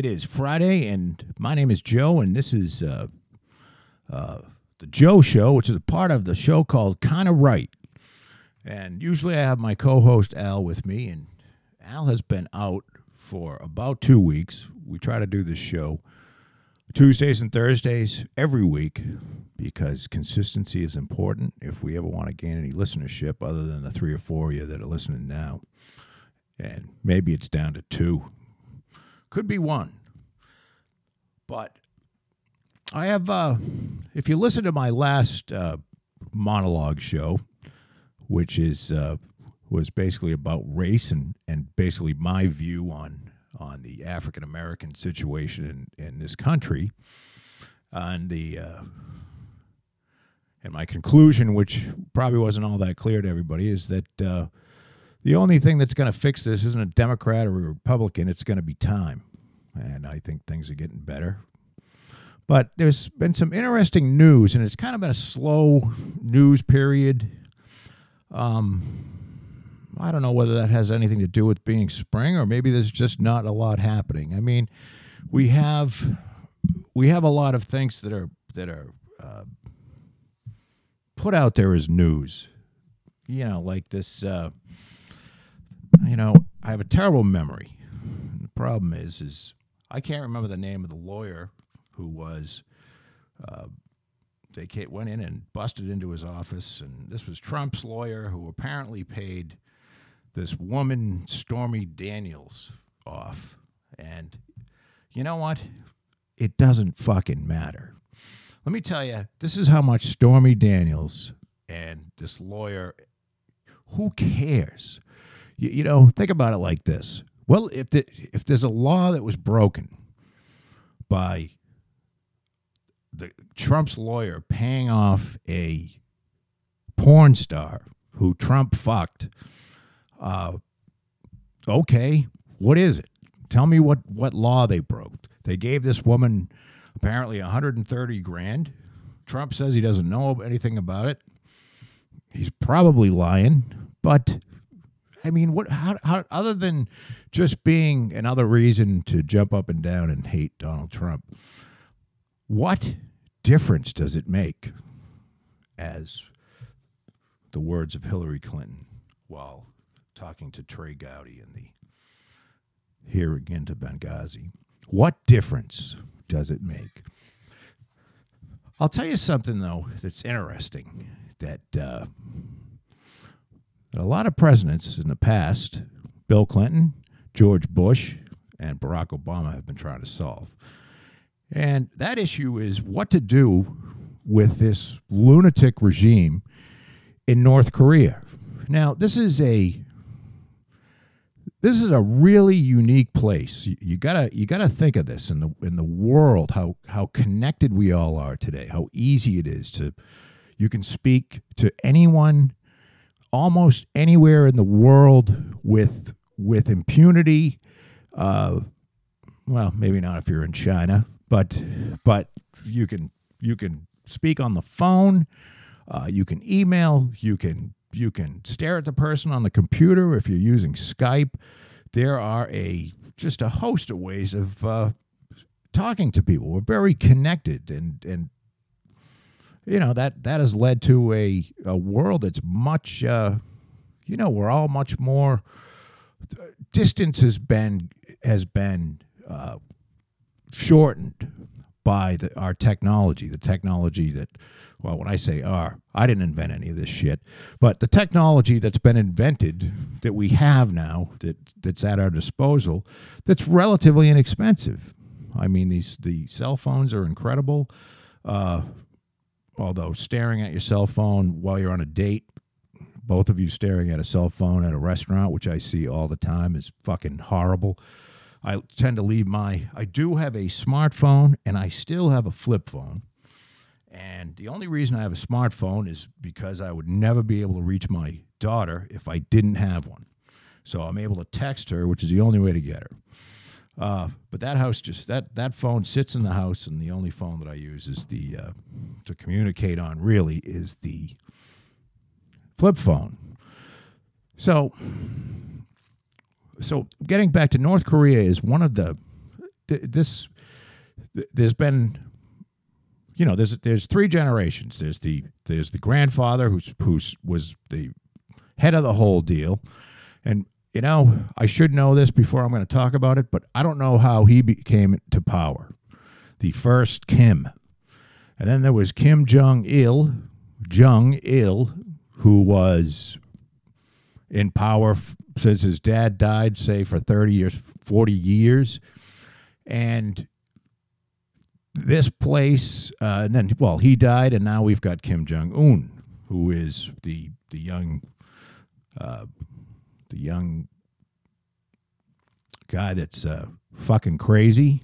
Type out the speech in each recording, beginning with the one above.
It is Friday, and my name is Joe, and this is uh, uh, the Joe Show, which is a part of the show called Kinda Right. And usually I have my co host Al with me, and Al has been out for about two weeks. We try to do this show Tuesdays and Thursdays every week because consistency is important if we ever want to gain any listenership other than the three or four of you that are listening now. And maybe it's down to two. Could be one. But I have, uh, if you listen to my last uh, monologue show, which is uh, was basically about race and, and basically my view on on the African American situation in, in this country, and the uh, and my conclusion, which probably wasn't all that clear to everybody, is that uh, the only thing that's going to fix this isn't a Democrat or a Republican. It's going to be time, and I think things are getting better. But there's been some interesting news, and it's kind of been a slow news period. Um, I don't know whether that has anything to do with being spring or maybe there's just not a lot happening. I mean, we have we have a lot of things that are that are uh, put out there as news. You know, like this. Uh, you know, I have a terrible memory. The problem is, is I can't remember the name of the lawyer who was. Uh, they went in and busted into his office, and this was Trump's lawyer, who apparently paid this woman, Stormy Daniels, off. And you know what? It doesn't fucking matter. Let me tell you, this is how much Stormy Daniels and this lawyer, who cares? You, you know, think about it like this. Well, if, the, if there's a law that was broken by the Trump's lawyer paying off a porn star who Trump fucked uh, okay, what is it? Tell me what, what law they broke. They gave this woman apparently 130 grand. Trump says he doesn't know anything about it. He's probably lying, but I mean, what? How, how? Other than just being another reason to jump up and down and hate Donald Trump, what difference does it make? As the words of Hillary Clinton, while talking to Trey Gowdy in the here again to Benghazi. What difference does it make? I'll tell you something though that's interesting that uh, a lot of presidents in the past, Bill Clinton, George Bush, and Barack Obama have been trying to solve. And that issue is what to do with this lunatic regime in North Korea. Now, this is a this is a really unique place. You, you, gotta you gotta think of this in the in the world how how connected we all are today. How easy it is to you can speak to anyone almost anywhere in the world with with impunity. Uh, well, maybe not if you're in China, but but you can you can speak on the phone. Uh, you can email. You can you can stare at the person on the computer if you're using Skype. There are a just a host of ways of uh, talking to people. We're very connected, and and you know that that has led to a a world that's much. Uh, you know, we're all much more. Distance has been has been uh, shortened by the, our technology, the technology that well, when I say "our," I didn't invent any of this shit, but the technology that's been invented that we have now that that's at our disposal, that's relatively inexpensive. I mean, these the cell phones are incredible. Uh, although staring at your cell phone while you're on a date, both of you staring at a cell phone at a restaurant, which I see all the time, is fucking horrible. I tend to leave my. I do have a smartphone, and I still have a flip phone and the only reason I have a smartphone is because I would never be able to reach my daughter if I didn't have one. So I'm able to text her, which is the only way to get her. Uh, but that house just that that phone sits in the house, and the only phone that I use is the uh, to communicate on. Really, is the flip phone. So so getting back to North Korea is one of the th- this th- there's been you know there's there's three generations there's the there's the grandfather who's who's was the head of the whole deal and you know I should know this before I'm going to talk about it but I don't know how he became to power the first Kim and then there was Kim Jong Il Jong Il who was in power f- since his dad died, say for 30 years, 40 years. And this place, uh, and then, well, he died, and now we've got Kim Jong Un, who is the the young, uh, the young guy that's uh, fucking crazy.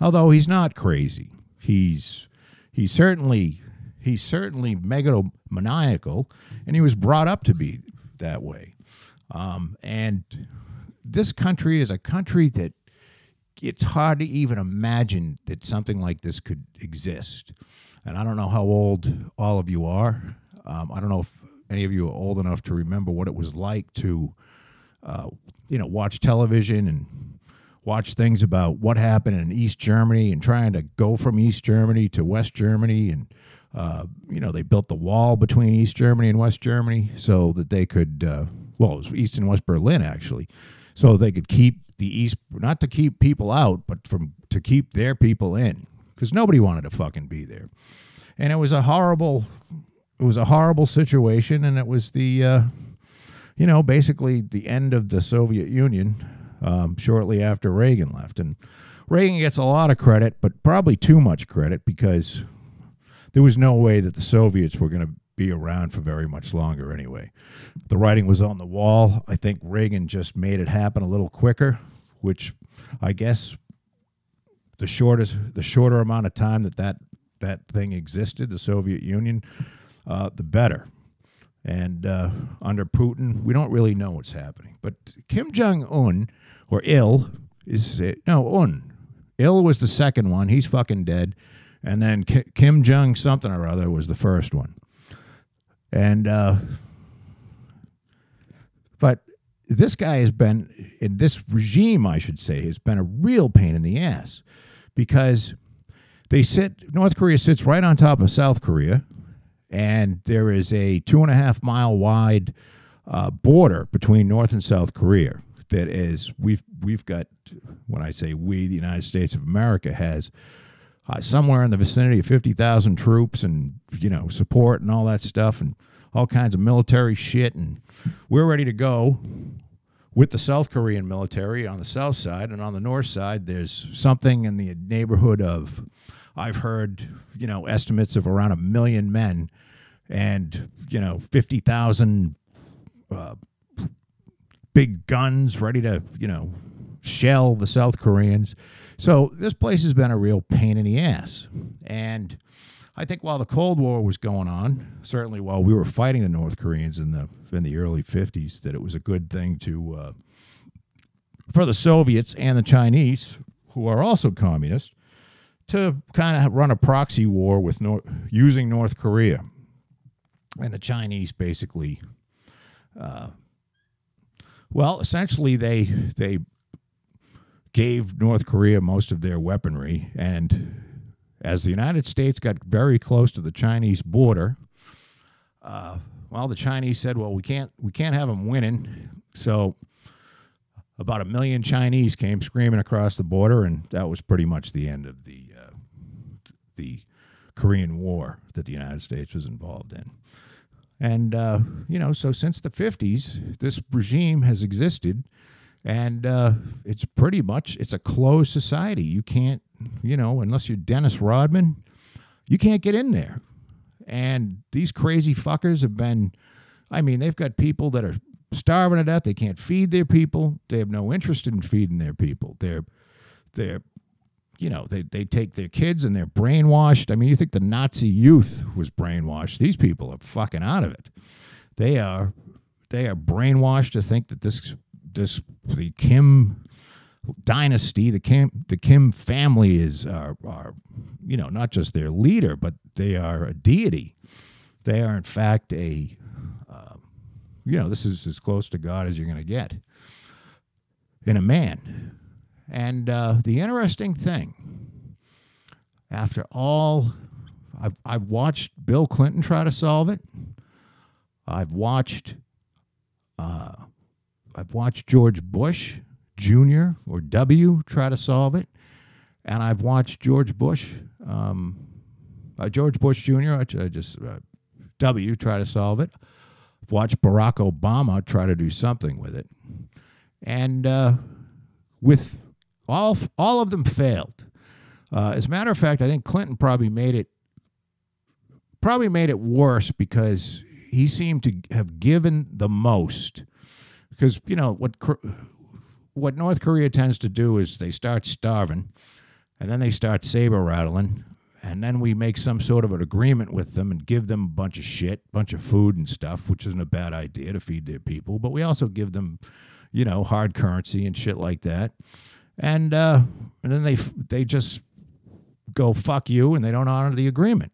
Although he's not crazy, he's he's certainly he's certainly megalomaniacal, and he was brought up to be that way. Um, and this country is a country that it's hard to even imagine that something like this could exist. And I don't know how old all of you are. Um, I don't know if any of you are old enough to remember what it was like to, uh, you know, watch television and watch things about what happened in East Germany and trying to go from East Germany to West Germany and uh, you know, they built the wall between East Germany and West Germany so that they could, uh, well, it was East and West Berlin actually, so they could keep the East, not to keep people out, but from to keep their people in, because nobody wanted to fucking be there, and it was a horrible, it was a horrible situation, and it was the, uh, you know, basically the end of the Soviet Union um, shortly after Reagan left, and Reagan gets a lot of credit, but probably too much credit because there was no way that the Soviets were going to be around for very much longer anyway. The writing was on the wall. I think Reagan just made it happen a little quicker, which I guess the shortest the shorter amount of time that that, that thing existed, the Soviet Union, uh, the better. And uh, under Putin, we don't really know what's happening. But Kim Jong Un, or Il, is uh, no Un. Il was the second one. He's fucking dead and then Kim Jong something or other was the first one. And uh, but this guy has been in this regime, I should say, has been a real pain in the ass because they sit North Korea sits right on top of South Korea, and there is a two and a half mile wide uh, border between North and South Korea. That is, we've we've got when I say we, the United States of America has uh, somewhere in the vicinity of 50,000 troops and, you know, support and all that stuff and all kinds of military shit. And we're ready to go with the South Korean military on the south side. And on the north side, there's something in the neighborhood of, I've heard, you know, estimates of around a million men and, you know, 50,000 uh, big guns ready to, you know, shell the South Koreans. So this place has been a real pain in the ass. And I think while the Cold War was going on, certainly while we were fighting the North Koreans in the in the early 50s, that it was a good thing to uh, for the Soviets and the Chinese, who are also communists, to kind of run a proxy war with North, using North Korea. And the Chinese basically, uh, well, essentially they they gave North Korea most of their weaponry. And as the United States got very close to the Chinese border, uh, well, the Chinese said, "Well, we can't we can't have them winning." So about a million Chinese came screaming across the border, and that was pretty much the end of the uh, the Korean War that the United States was involved in. And uh, you know, so since the '50s, this regime has existed and uh, it's pretty much it's a closed society. You can't, you know, unless you're Dennis Rodman, you can't get in there. And these crazy fuckers have been, I mean, they've got people that are starving to death. They can't feed their people. They have no interest in feeding their people. They're, they're, you know, they, they take their kids and they're brainwashed. I mean, you think the Nazi youth was brainwashed? These people are fucking out of it. They are, they are brainwashed to think that this this the Kim dynasty, the Kim the Kim family is are, are you know not just their leader, but they are a deity. They are in fact a uh, you know this is as close to God as you're going to get. in a man. And uh, the interesting thing, after all, I've, I've watched Bill Clinton try to solve it. I've watched, uh, I've watched George Bush Jr. or W try to solve it, and I've watched George Bush, um, uh, George Bush Jr. I just uh, W try to solve it. I've watched Barack Obama try to do something with it, and uh, with all all of them failed. Uh, as a matter of fact, I think Clinton probably made it probably made it worse because he seemed to have given the most. Because you know what what North Korea tends to do is they start starving, and then they start saber rattling, and then we make some sort of an agreement with them and give them a bunch of shit, bunch of food and stuff, which isn't a bad idea to feed their people. But we also give them, you know, hard currency and shit like that, and uh, and then they they just go fuck you and they don't honor the agreement.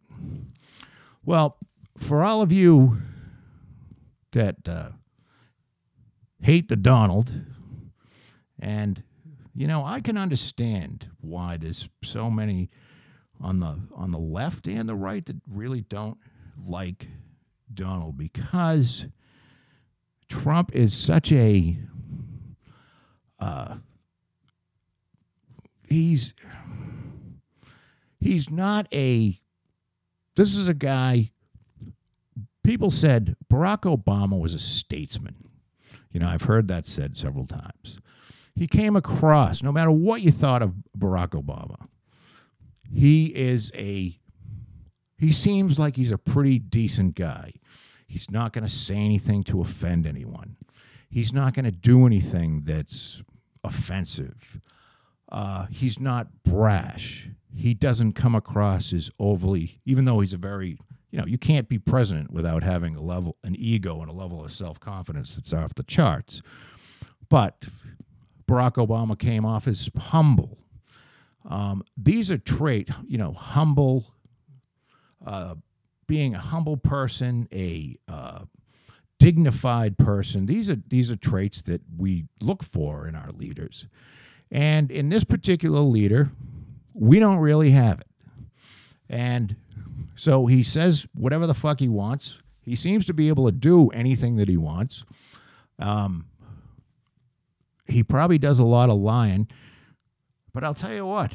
Well, for all of you that uh, hate the Donald and you know, I can understand why there's so many on the on the left and the right that really don't like Donald because Trump is such a uh, he's he's not a this is a guy people said Barack Obama was a statesman. You know, I've heard that said several times he came across, no matter what you thought of Barack Obama, he is a, he seems like he's a pretty decent guy. He's not going to say anything to offend anyone. He's not going to do anything that's offensive. Uh, he's not brash. He doesn't come across as overly, even though he's a very, you know, you can't be president without having a level, an ego and a level of self confidence that's off the charts. But Barack Obama came off as humble. Um, these are traits, you know, humble, uh, being a humble person, a uh, dignified person. These are these are traits that we look for in our leaders, and in this particular leader, we don't really have it. And so he says whatever the fuck he wants. He seems to be able to do anything that he wants. Um, he probably does a lot of lying. But I'll tell you what,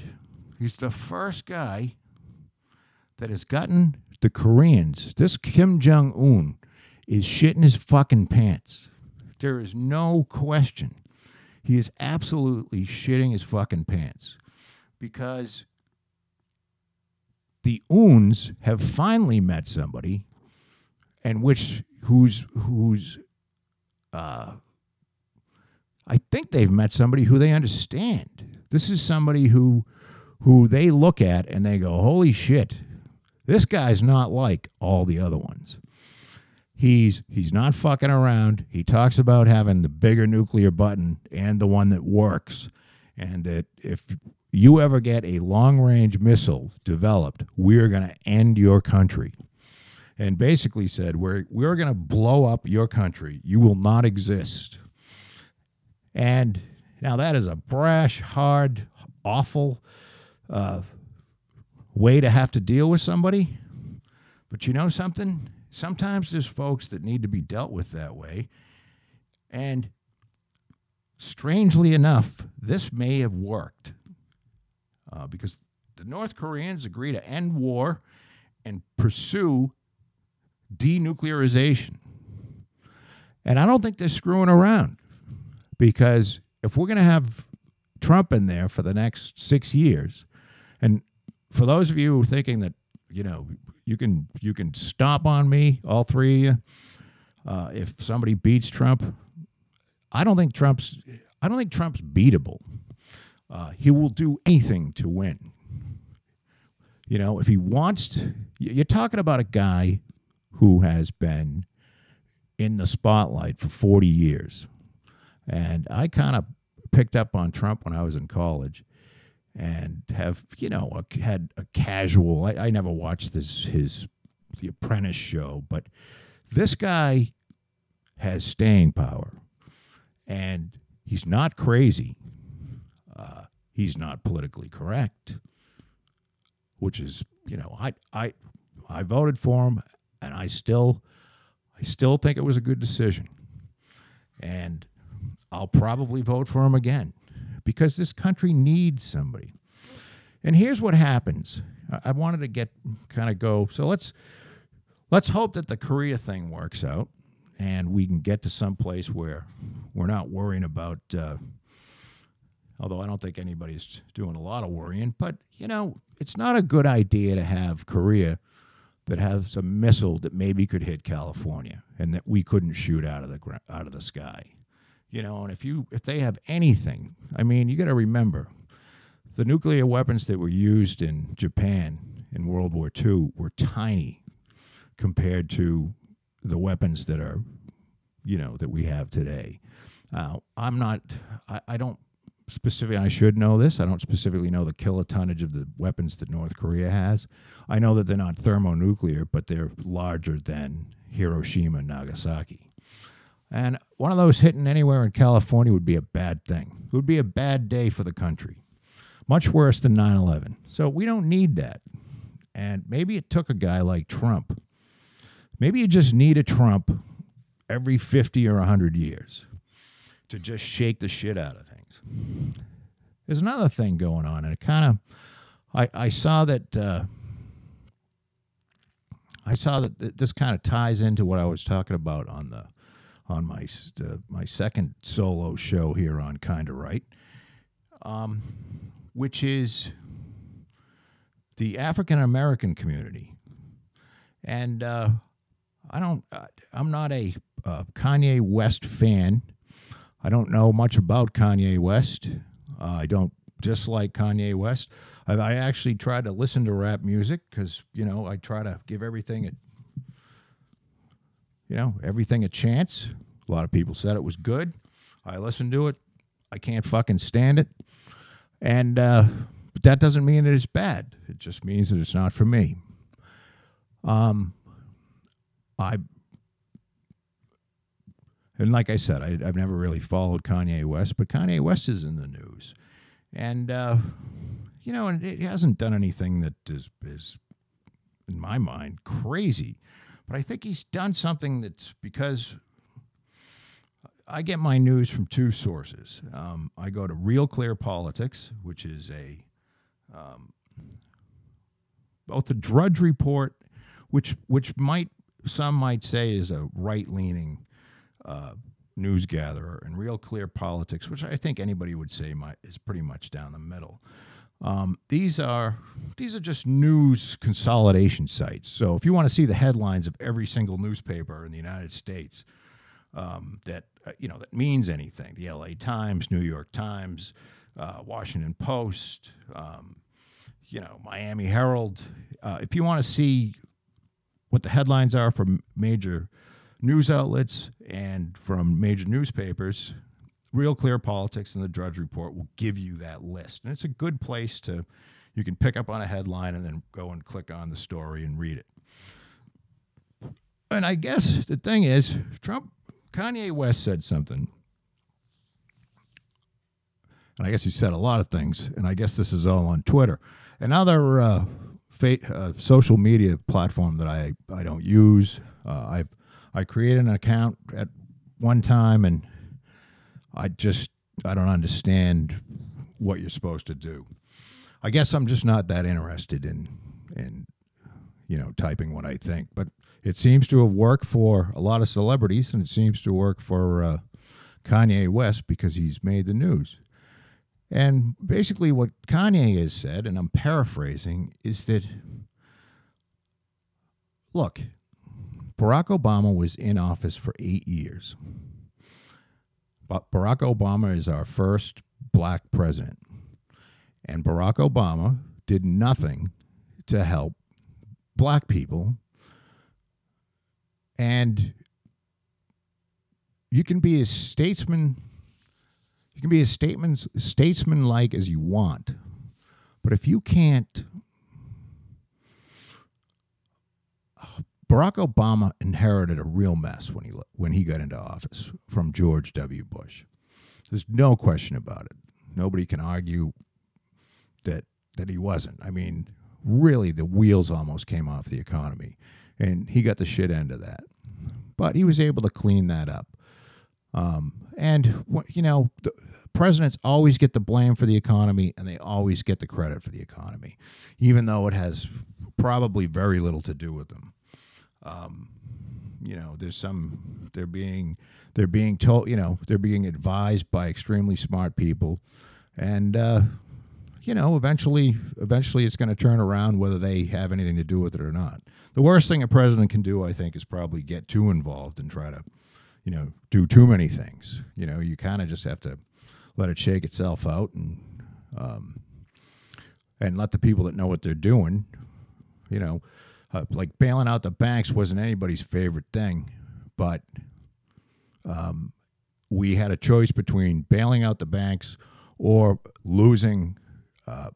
he's the first guy that has gotten the Koreans. This Kim Jong Un is shitting his fucking pants. There is no question. He is absolutely shitting his fucking pants because the Uns have finally met somebody and which who's who's uh, I think they've met somebody who they understand. This is somebody who who they look at and they go, "Holy shit. This guy's not like all the other ones." He's he's not fucking around. He talks about having the bigger nuclear button and the one that works. And that if you ever get a long-range missile developed, we're going to end your country and basically said we're we're going to blow up your country. You will not exist. And now that is a brash, hard, awful uh, way to have to deal with somebody. But you know something? Sometimes there's folks that need to be dealt with that way. And strangely enough, this may have worked uh, because the North Koreans agree to end war and pursue denuclearization. And I don't think they're screwing around because if we're going to have Trump in there for the next six years, and for those of you thinking that you know you can you can stomp on me, all three of you, uh, if somebody beats Trump, I don't think Trump's I don't think Trump's beatable. Uh, he will do anything to win. You know, if he wants to, you're talking about a guy who has been in the spotlight for 40 years. And I kind of picked up on Trump when I was in college and have, you know, a, had a casual, I, I never watched this, his, The Apprentice show, but this guy has staying power. And He's not crazy. Uh, he's not politically correct, which is, you know, I, I, I voted for him, and I still, I still think it was a good decision, and I'll probably vote for him again because this country needs somebody. And here's what happens. I, wanted to get kind of go. So let's let's hope that the Korea thing works out and we can get to some place where we're not worrying about. Uh, although I don't think anybody's doing a lot of worrying, but you know, it's not a good idea to have Korea that has a missile that maybe could hit California and that we couldn't shoot out of the out of the sky. You know, and if you if they have anything, I mean, you got to remember the nuclear weapons that were used in Japan in World War II were tiny compared to the weapons that are, you know, that we have today. Uh, I'm not, I, I don't specifically, I should know this. I don't specifically know the kilotonnage of the weapons that North Korea has. I know that they're not thermonuclear, but they're larger than Hiroshima and Nagasaki. And one of those hitting anywhere in California would be a bad thing. It would be a bad day for the country, much worse than 9 11. So we don't need that. And maybe it took a guy like Trump Maybe you just need a Trump every 50 or 100 years to just shake the shit out of things. There's another thing going on, and it kind of, I, I saw that, uh, I saw that this kind of ties into what I was talking about on the, on my uh, my second solo show here on Kinda Right, um, which is the African American community, and uh, I don't. Uh, I'm not a uh, Kanye West fan. I don't know much about Kanye West. Uh, I don't dislike Kanye West. I, I, actually try to listen to rap music because you know I try to give everything a you know everything a chance. A lot of people said it was good. I listened to it. I can't fucking stand it, and uh, but that doesn't mean that it's bad. It just means that it's not for me. Um, I and like I said, I, have never really followed Kanye West, but Kanye West is in the news, and uh, you know, and it hasn't done anything that is is in my mind crazy, but I think he's done something that's because I get my news from two sources. Um, I go to Real Clear Politics, which is a um, both the Drudge Report, which which might some might say is a right leaning uh, news gatherer, and Real Clear Politics, which I think anybody would say might, is pretty much down the middle. Um, these are these are just news consolidation sites. So if you want to see the headlines of every single newspaper in the United States um, that uh, you know that means anything, the L.A. Times, New York Times, uh, Washington Post, um, you know Miami Herald. Uh, if you want to see what the headlines are from major news outlets and from major newspapers, Real Clear Politics and the Drudge Report will give you that list. And it's a good place to, you can pick up on a headline and then go and click on the story and read it. And I guess the thing is, Trump, Kanye West said something. And I guess he said a lot of things. And I guess this is all on Twitter. Another uh, fa- uh, social media platform that I, I don't use. Uh, I I created an account at one time and I just I don't understand what you're supposed to do. I guess I'm just not that interested in in you know typing what I think, but it seems to have worked for a lot of celebrities and it seems to work for uh, Kanye West because he's made the news. And basically, what Kanye has said, and I'm paraphrasing, is that look, Barack Obama was in office for eight years. Barack Obama is our first black president. And Barack Obama did nothing to help black people. And you can be a statesman you can be as statesman statesman-like as you want, but if you can't, Barack Obama inherited a real mess when he when he got into office from George W. Bush. There's no question about it. Nobody can argue that that he wasn't. I mean, really, the wheels almost came off the economy, and he got the shit end of that. But he was able to clean that up. Um, and you know, the presidents always get the blame for the economy, and they always get the credit for the economy, even though it has probably very little to do with them. Um, you know, there's some they're being they're being told, you know, they're being advised by extremely smart people, and uh, you know, eventually, eventually, it's going to turn around whether they have anything to do with it or not. The worst thing a president can do, I think, is probably get too involved and try to, you know, do too many things. You know, you kind of just have to let it shake itself out and um, and let the people that know what they're doing, you know, uh, like bailing out the banks wasn't anybody's favorite thing, but um, we had a choice between bailing out the banks or losing uh,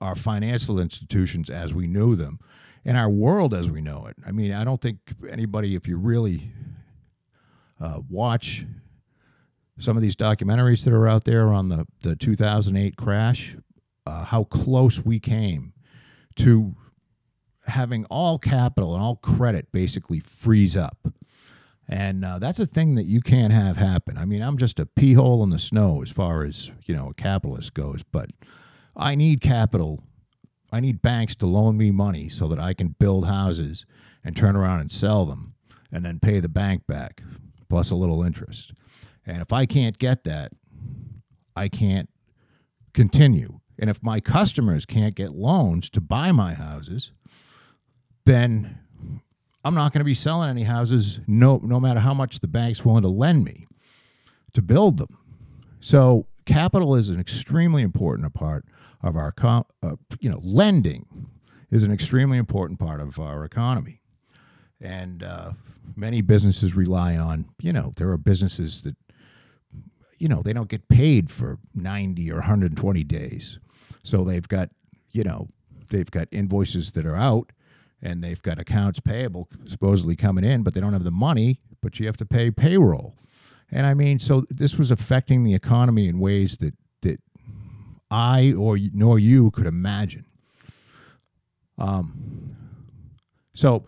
our financial institutions as we knew them and our world as we know it. I mean, I don't think anybody, if you really uh, watch some of these documentaries that are out there on the, the 2008 crash, uh, how close we came to having all capital and all credit basically freeze up. And uh, that's a thing that you can't have happen. I mean, I'm just a pee hole in the snow as far as, you know, a capitalist goes, but I need capital. I need banks to loan me money so that I can build houses and turn around and sell them and then pay the bank back plus a little interest. And if I can't get that, I can't continue. And if my customers can't get loans to buy my houses, then I'm not going to be selling any houses no no matter how much the bank's willing to lend me to build them. So capital is an extremely important part of our uh, you know lending is an extremely important part of our economy, and uh, many businesses rely on you know there are businesses that you know they don't get paid for 90 or 120 days, so they've got you know they've got invoices that are out and they've got accounts payable supposedly coming in, but they don't have the money, but you have to pay payroll. And I mean, so this was affecting the economy in ways that that I or nor you could imagine. Um, so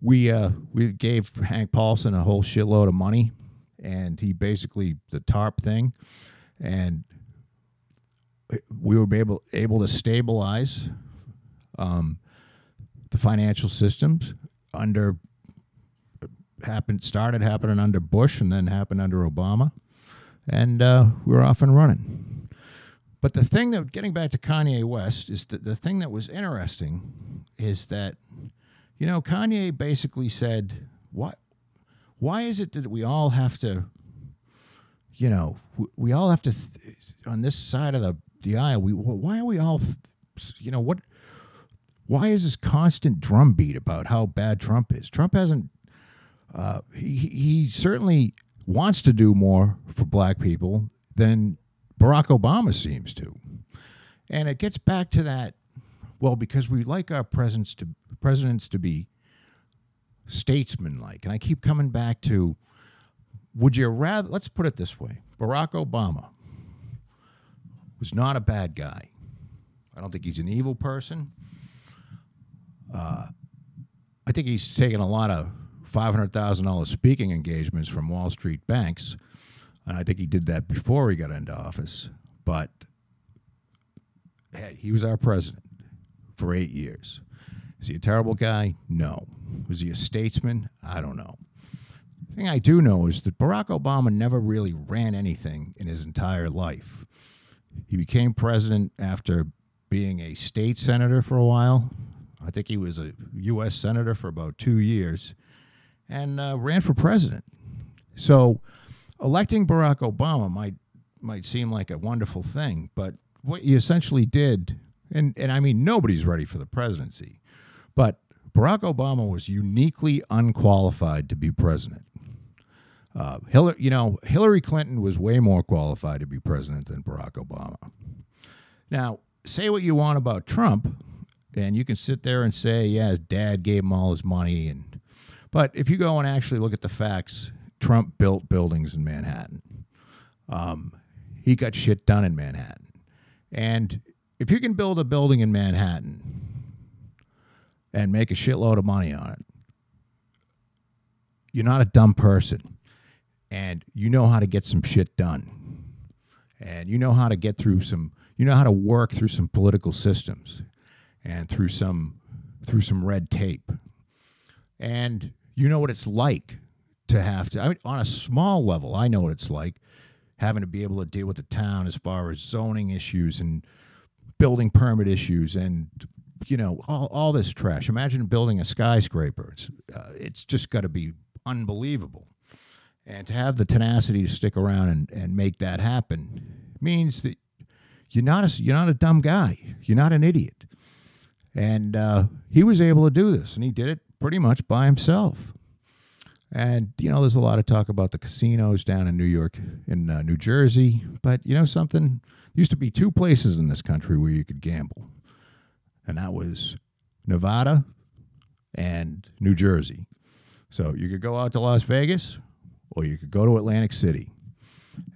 we uh, we gave Hank Paulson a whole shitload of money, and he basically the TARP thing, and we were able able to stabilize um, the financial systems under happened started happening under Bush and then happened under Obama, and uh, we were off and running. But the thing that getting back to Kanye West is that the thing that was interesting is that you know Kanye basically said what why is it that we all have to you know we all have to th- on this side of the the aisle we why are we all you know what why is this constant drumbeat about how bad Trump is? Trump hasn't uh, he, he certainly wants to do more for black people than Barack Obama seems to. And it gets back to that, well, because we like our presidents to, presidents to be statesmanlike. And I keep coming back to would you rather, let's put it this way Barack Obama was not a bad guy. I don't think he's an evil person. Uh, I think he's taken a lot of $500,000 speaking engagements from Wall Street banks. And I think he did that before he got into office. But hey, he was our president for eight years. Is he a terrible guy? No. Was he a statesman? I don't know. The thing I do know is that Barack Obama never really ran anything in his entire life. He became president after being a state senator for a while. I think he was a U.S. senator for about two years and uh, ran for president. So electing Barack Obama might might seem like a wonderful thing, but what you essentially did, and, and I mean nobody's ready for the presidency, but Barack Obama was uniquely unqualified to be president. Uh, Hillary, you know, Hillary Clinton was way more qualified to be president than Barack Obama. Now, say what you want about Trump, and you can sit there and say, yeah, dad gave him all his money and but if you go and actually look at the facts, Trump built buildings in Manhattan. um, he got shit done in Manhattan. And if you can build a building in Manhattan and make a shitload of money on it, you're not a dumb person. And you know how to get some shit done. And you know how to get through some, you know how to work through some political systems and through some, through some red tape. And you know what it's like to have to, I mean, on a small level, I know what it's like having to be able to deal with the town as far as zoning issues and building permit issues and you know all, all this trash. Imagine building a skyscraper. It's, uh, it's just got to be unbelievable. And to have the tenacity to stick around and, and make that happen means that you're not a, you're not a dumb guy. You're not an idiot and uh, he was able to do this and he did it pretty much by himself and you know, there's a lot of talk about the casinos down in New York, in uh, New Jersey. But you know something? There used to be two places in this country where you could gamble, and that was Nevada and New Jersey. So you could go out to Las Vegas, or you could go to Atlantic City,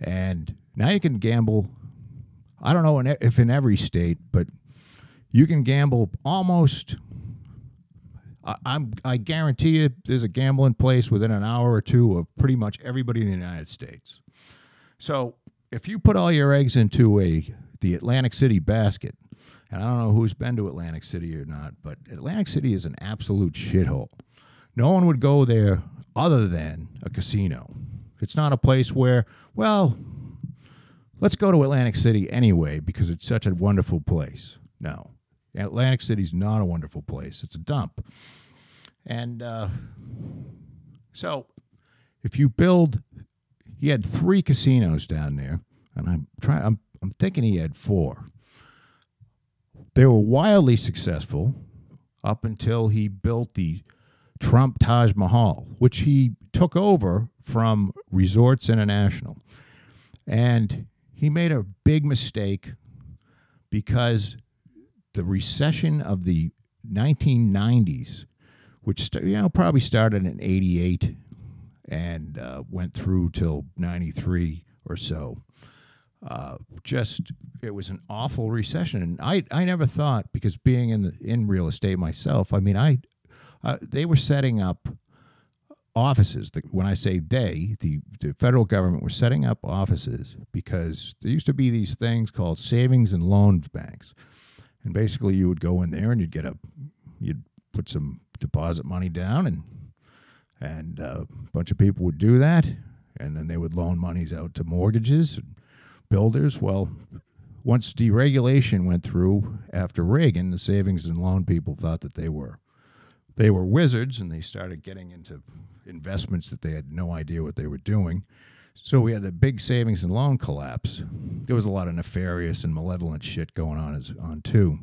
and now you can gamble. I don't know if in every state, but you can gamble almost I, am I guarantee you, there's a gambling place within an hour or two of pretty much everybody in the United States. So if you put all your eggs into a the Atlantic City basket, and I don't know who's been to Atlantic City or not, but Atlantic City is an absolute shithole. No one would go there other than a casino. It's not a place where, well, let's go to Atlantic City anyway because it's such a wonderful place. No. Atlantic City's not a wonderful place. It's a dump. And uh, so if you build, he had three casinos down there, and I'm trying. I'm I'm thinking he had four. They were wildly successful up until he built the Trump Taj Mahal, which he took over from Resorts International. And he made a big mistake because the recession of the 1990s, which you know probably started in 88 and uh, went through till 93 or so. Uh, just it was an awful recession, and I I never thought because being in the in real estate myself, I mean I uh, they were setting up offices. When I say they, the, the federal government was setting up offices because there used to be these things called savings and loans banks and basically you would go in there and you'd get a you'd put some deposit money down and and uh, a bunch of people would do that. And then they would loan monies out to mortgages and builders. Well once deregulation went through after Reagan the savings and loan people thought that they were they were wizards and they started getting into investments that they had no idea what they were doing so we had the big savings and loan collapse. There was a lot of nefarious and malevolent shit going on as, on too.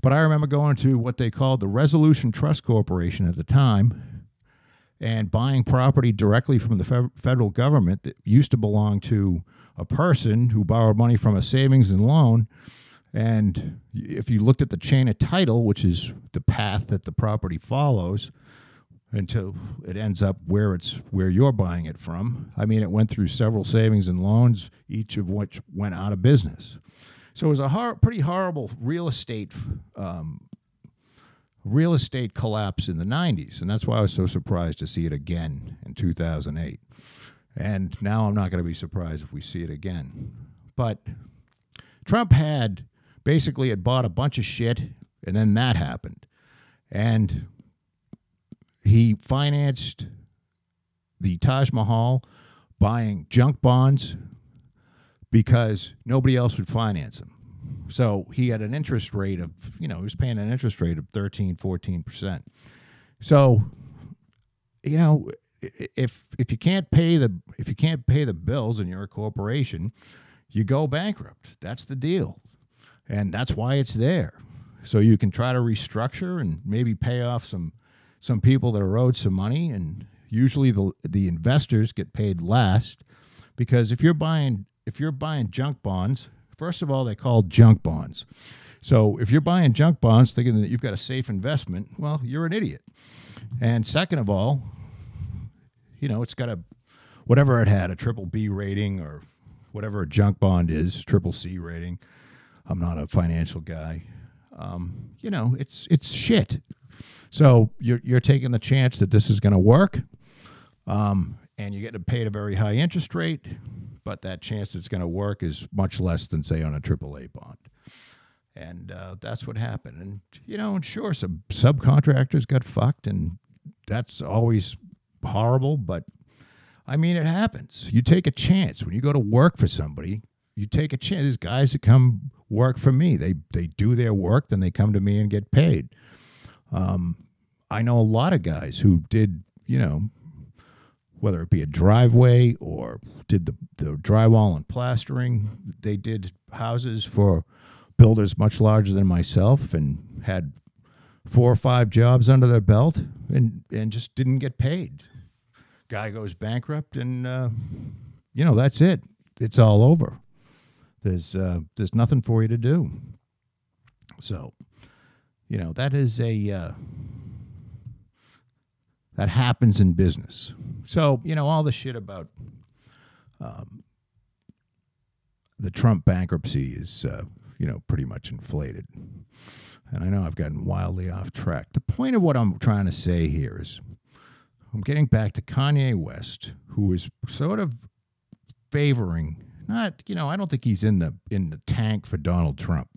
But I remember going to what they called the Resolution Trust Corporation at the time and buying property directly from the federal government that used to belong to a person who borrowed money from a savings and loan. And if you looked at the chain of title, which is the path that the property follows, until it ends up where it's where you're buying it from. I mean, it went through several savings and loans, each of which went out of business. So it was a hor- pretty horrible real estate um, real estate collapse in the 90s, and that's why I was so surprised to see it again in 2008. And now I'm not going to be surprised if we see it again. But Trump had basically had bought a bunch of shit, and then that happened. And he financed the Taj Mahal buying junk bonds because nobody else would finance them. So he had an interest rate of, you know, he was paying an interest rate of 13, 14%. So, you know, if if you can't pay the if you can't pay the bills and you're a corporation, you go bankrupt. That's the deal. And that's why it's there. So you can try to restructure and maybe pay off some some people that are owed some money, and usually the the investors get paid last because if you're buying if you're buying junk bonds, first of all, they call junk bonds. So if you're buying junk bonds thinking that you've got a safe investment, well, you're an idiot. And second of all, you know, it's got a whatever it had, a triple B rating or whatever a junk bond is, triple C rating. I'm not a financial guy. Um, you know, it's it's shit. So you're you're taking the chance that this is going to work, um, and you're getting paid a very high interest rate, but that chance it's going to work is much less than say on a AAA bond. And uh, that's what happened. And you know, and sure, some subcontractors got fucked, and that's always horrible. But I mean, it happens. You take a chance when you go to work for somebody. You take a chance. There's guys that come work for me. They they do their work, then they come to me and get paid. Um, I know a lot of guys who did, you know, whether it be a driveway or did the, the drywall and plastering. They did houses for builders much larger than myself and had four or five jobs under their belt and, and just didn't get paid. Guy goes bankrupt and, uh, you know, that's it. It's all over. There's, uh, there's nothing for you to do. So, you know, that is a, uh, that happens in business. So, you know, all the shit about um, the Trump bankruptcy is, uh, you know, pretty much inflated. And I know I've gotten wildly off track. The point of what I'm trying to say here is I'm getting back to Kanye West, who is sort of favoring not, you know, I don't think he's in the in the tank for Donald Trump.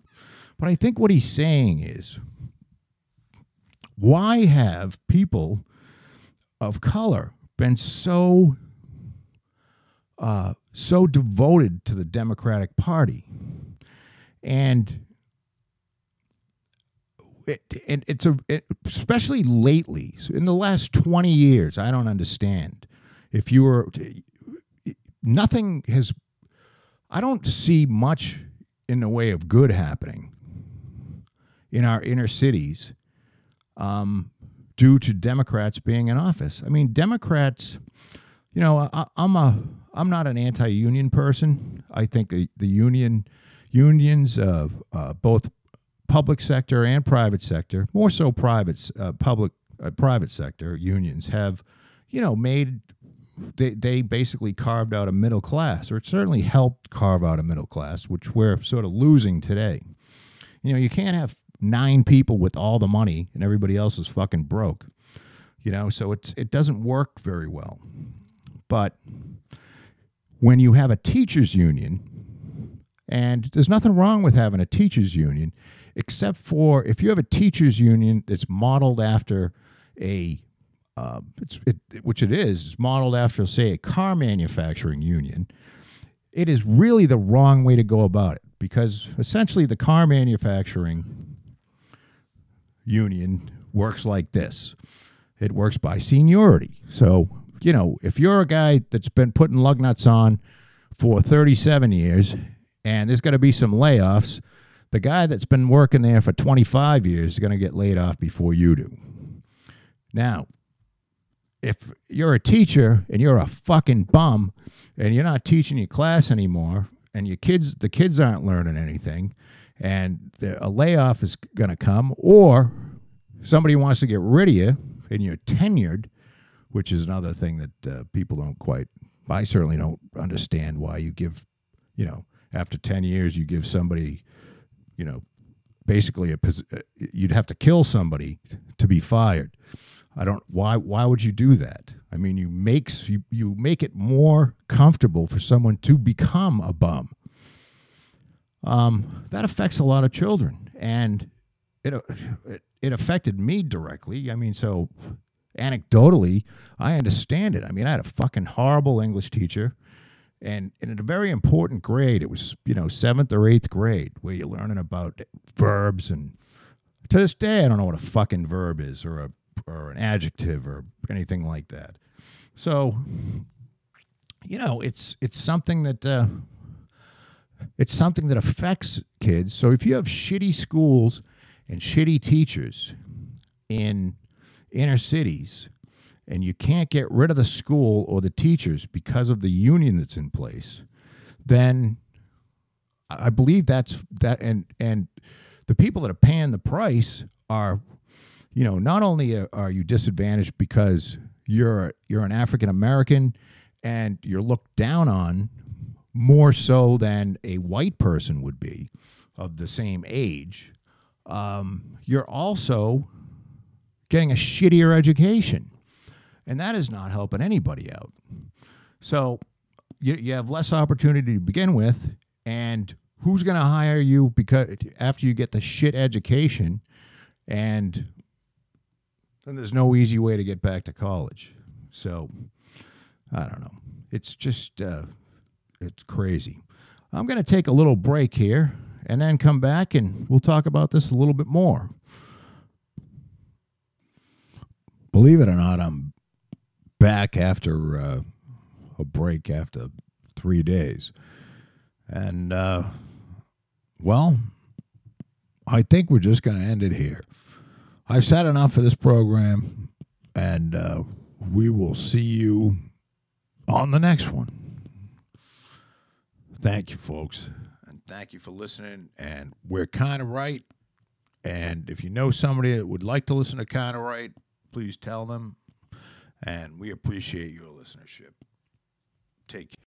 But I think what he's saying is why have people of color been so uh, so devoted to the Democratic Party, and it, and it's a it, especially lately so in the last twenty years. I don't understand if you were nothing has. I don't see much in the way of good happening in our inner cities. Um, due to Democrats being in office. I mean, Democrats, you know, I, am a I'm not an anti-union person. I think the the union unions, uh, uh, both public sector and private sector, more so private uh, public uh, private sector unions have, you know, made they they basically carved out a middle class, or it certainly helped carve out a middle class, which we're sort of losing today. You know, you can't have nine people with all the money and everybody else is fucking broke. You know, so it's it doesn't work very well. But when you have a teachers union, and there's nothing wrong with having a teachers union, except for if you have a teachers union that's modeled after a uh, it, which it is, it's modeled after, say, a car manufacturing union. It is really the wrong way to go about it because essentially the car manufacturing union works like this it works by seniority. So, you know, if you're a guy that's been putting lug nuts on for 37 years and there's going to be some layoffs, the guy that's been working there for 25 years is going to get laid off before you do. Now, if you're a teacher and you're a fucking bum and you're not teaching your class anymore and your kids the kids aren't learning anything and the, a layoff is going to come, or somebody wants to get rid of you and you're tenured, which is another thing that uh, people don't quite. I certainly don't understand why you give, you know, after ten years you give somebody, you know, basically a uh, you'd have to kill somebody to be fired. I don't why why would you do that? I mean, you makes you you make it more comfortable for someone to become a bum um, that affects a lot of children, and it, it it affected me directly. I mean, so anecdotally, I understand it. I mean, I had a fucking horrible English teacher, and, in a very important grade, it was you know seventh or eighth grade, where you're learning about verbs, and to this day, I don't know what a fucking verb is, or a or an adjective, or anything like that. So, you know, it's it's something that. Uh, it's something that affects kids. So if you have shitty schools and shitty teachers in inner cities and you can't get rid of the school or the teachers because of the union that's in place, then I believe that's that and and the people that are paying the price are you know not only are you disadvantaged because you're you're an African American and you're looked down on more so than a white person would be of the same age, um, you're also getting a shittier education. And that is not helping anybody out. So you, you have less opportunity to begin with. And who's going to hire you because after you get the shit education and then there's no easy way to get back to college. So I don't know. It's just uh, it's crazy. I'm going to take a little break here and then come back and we'll talk about this a little bit more. Believe it or not, I'm back after uh, a break after three days. And, uh, well, I think we're just going to end it here. I've said enough for this program, and uh, we will see you on the next one. Thank you, folks. And thank you for listening. And we're kind of right. And if you know somebody that would like to listen to kind of right, please tell them. And we appreciate your listenership. Take care.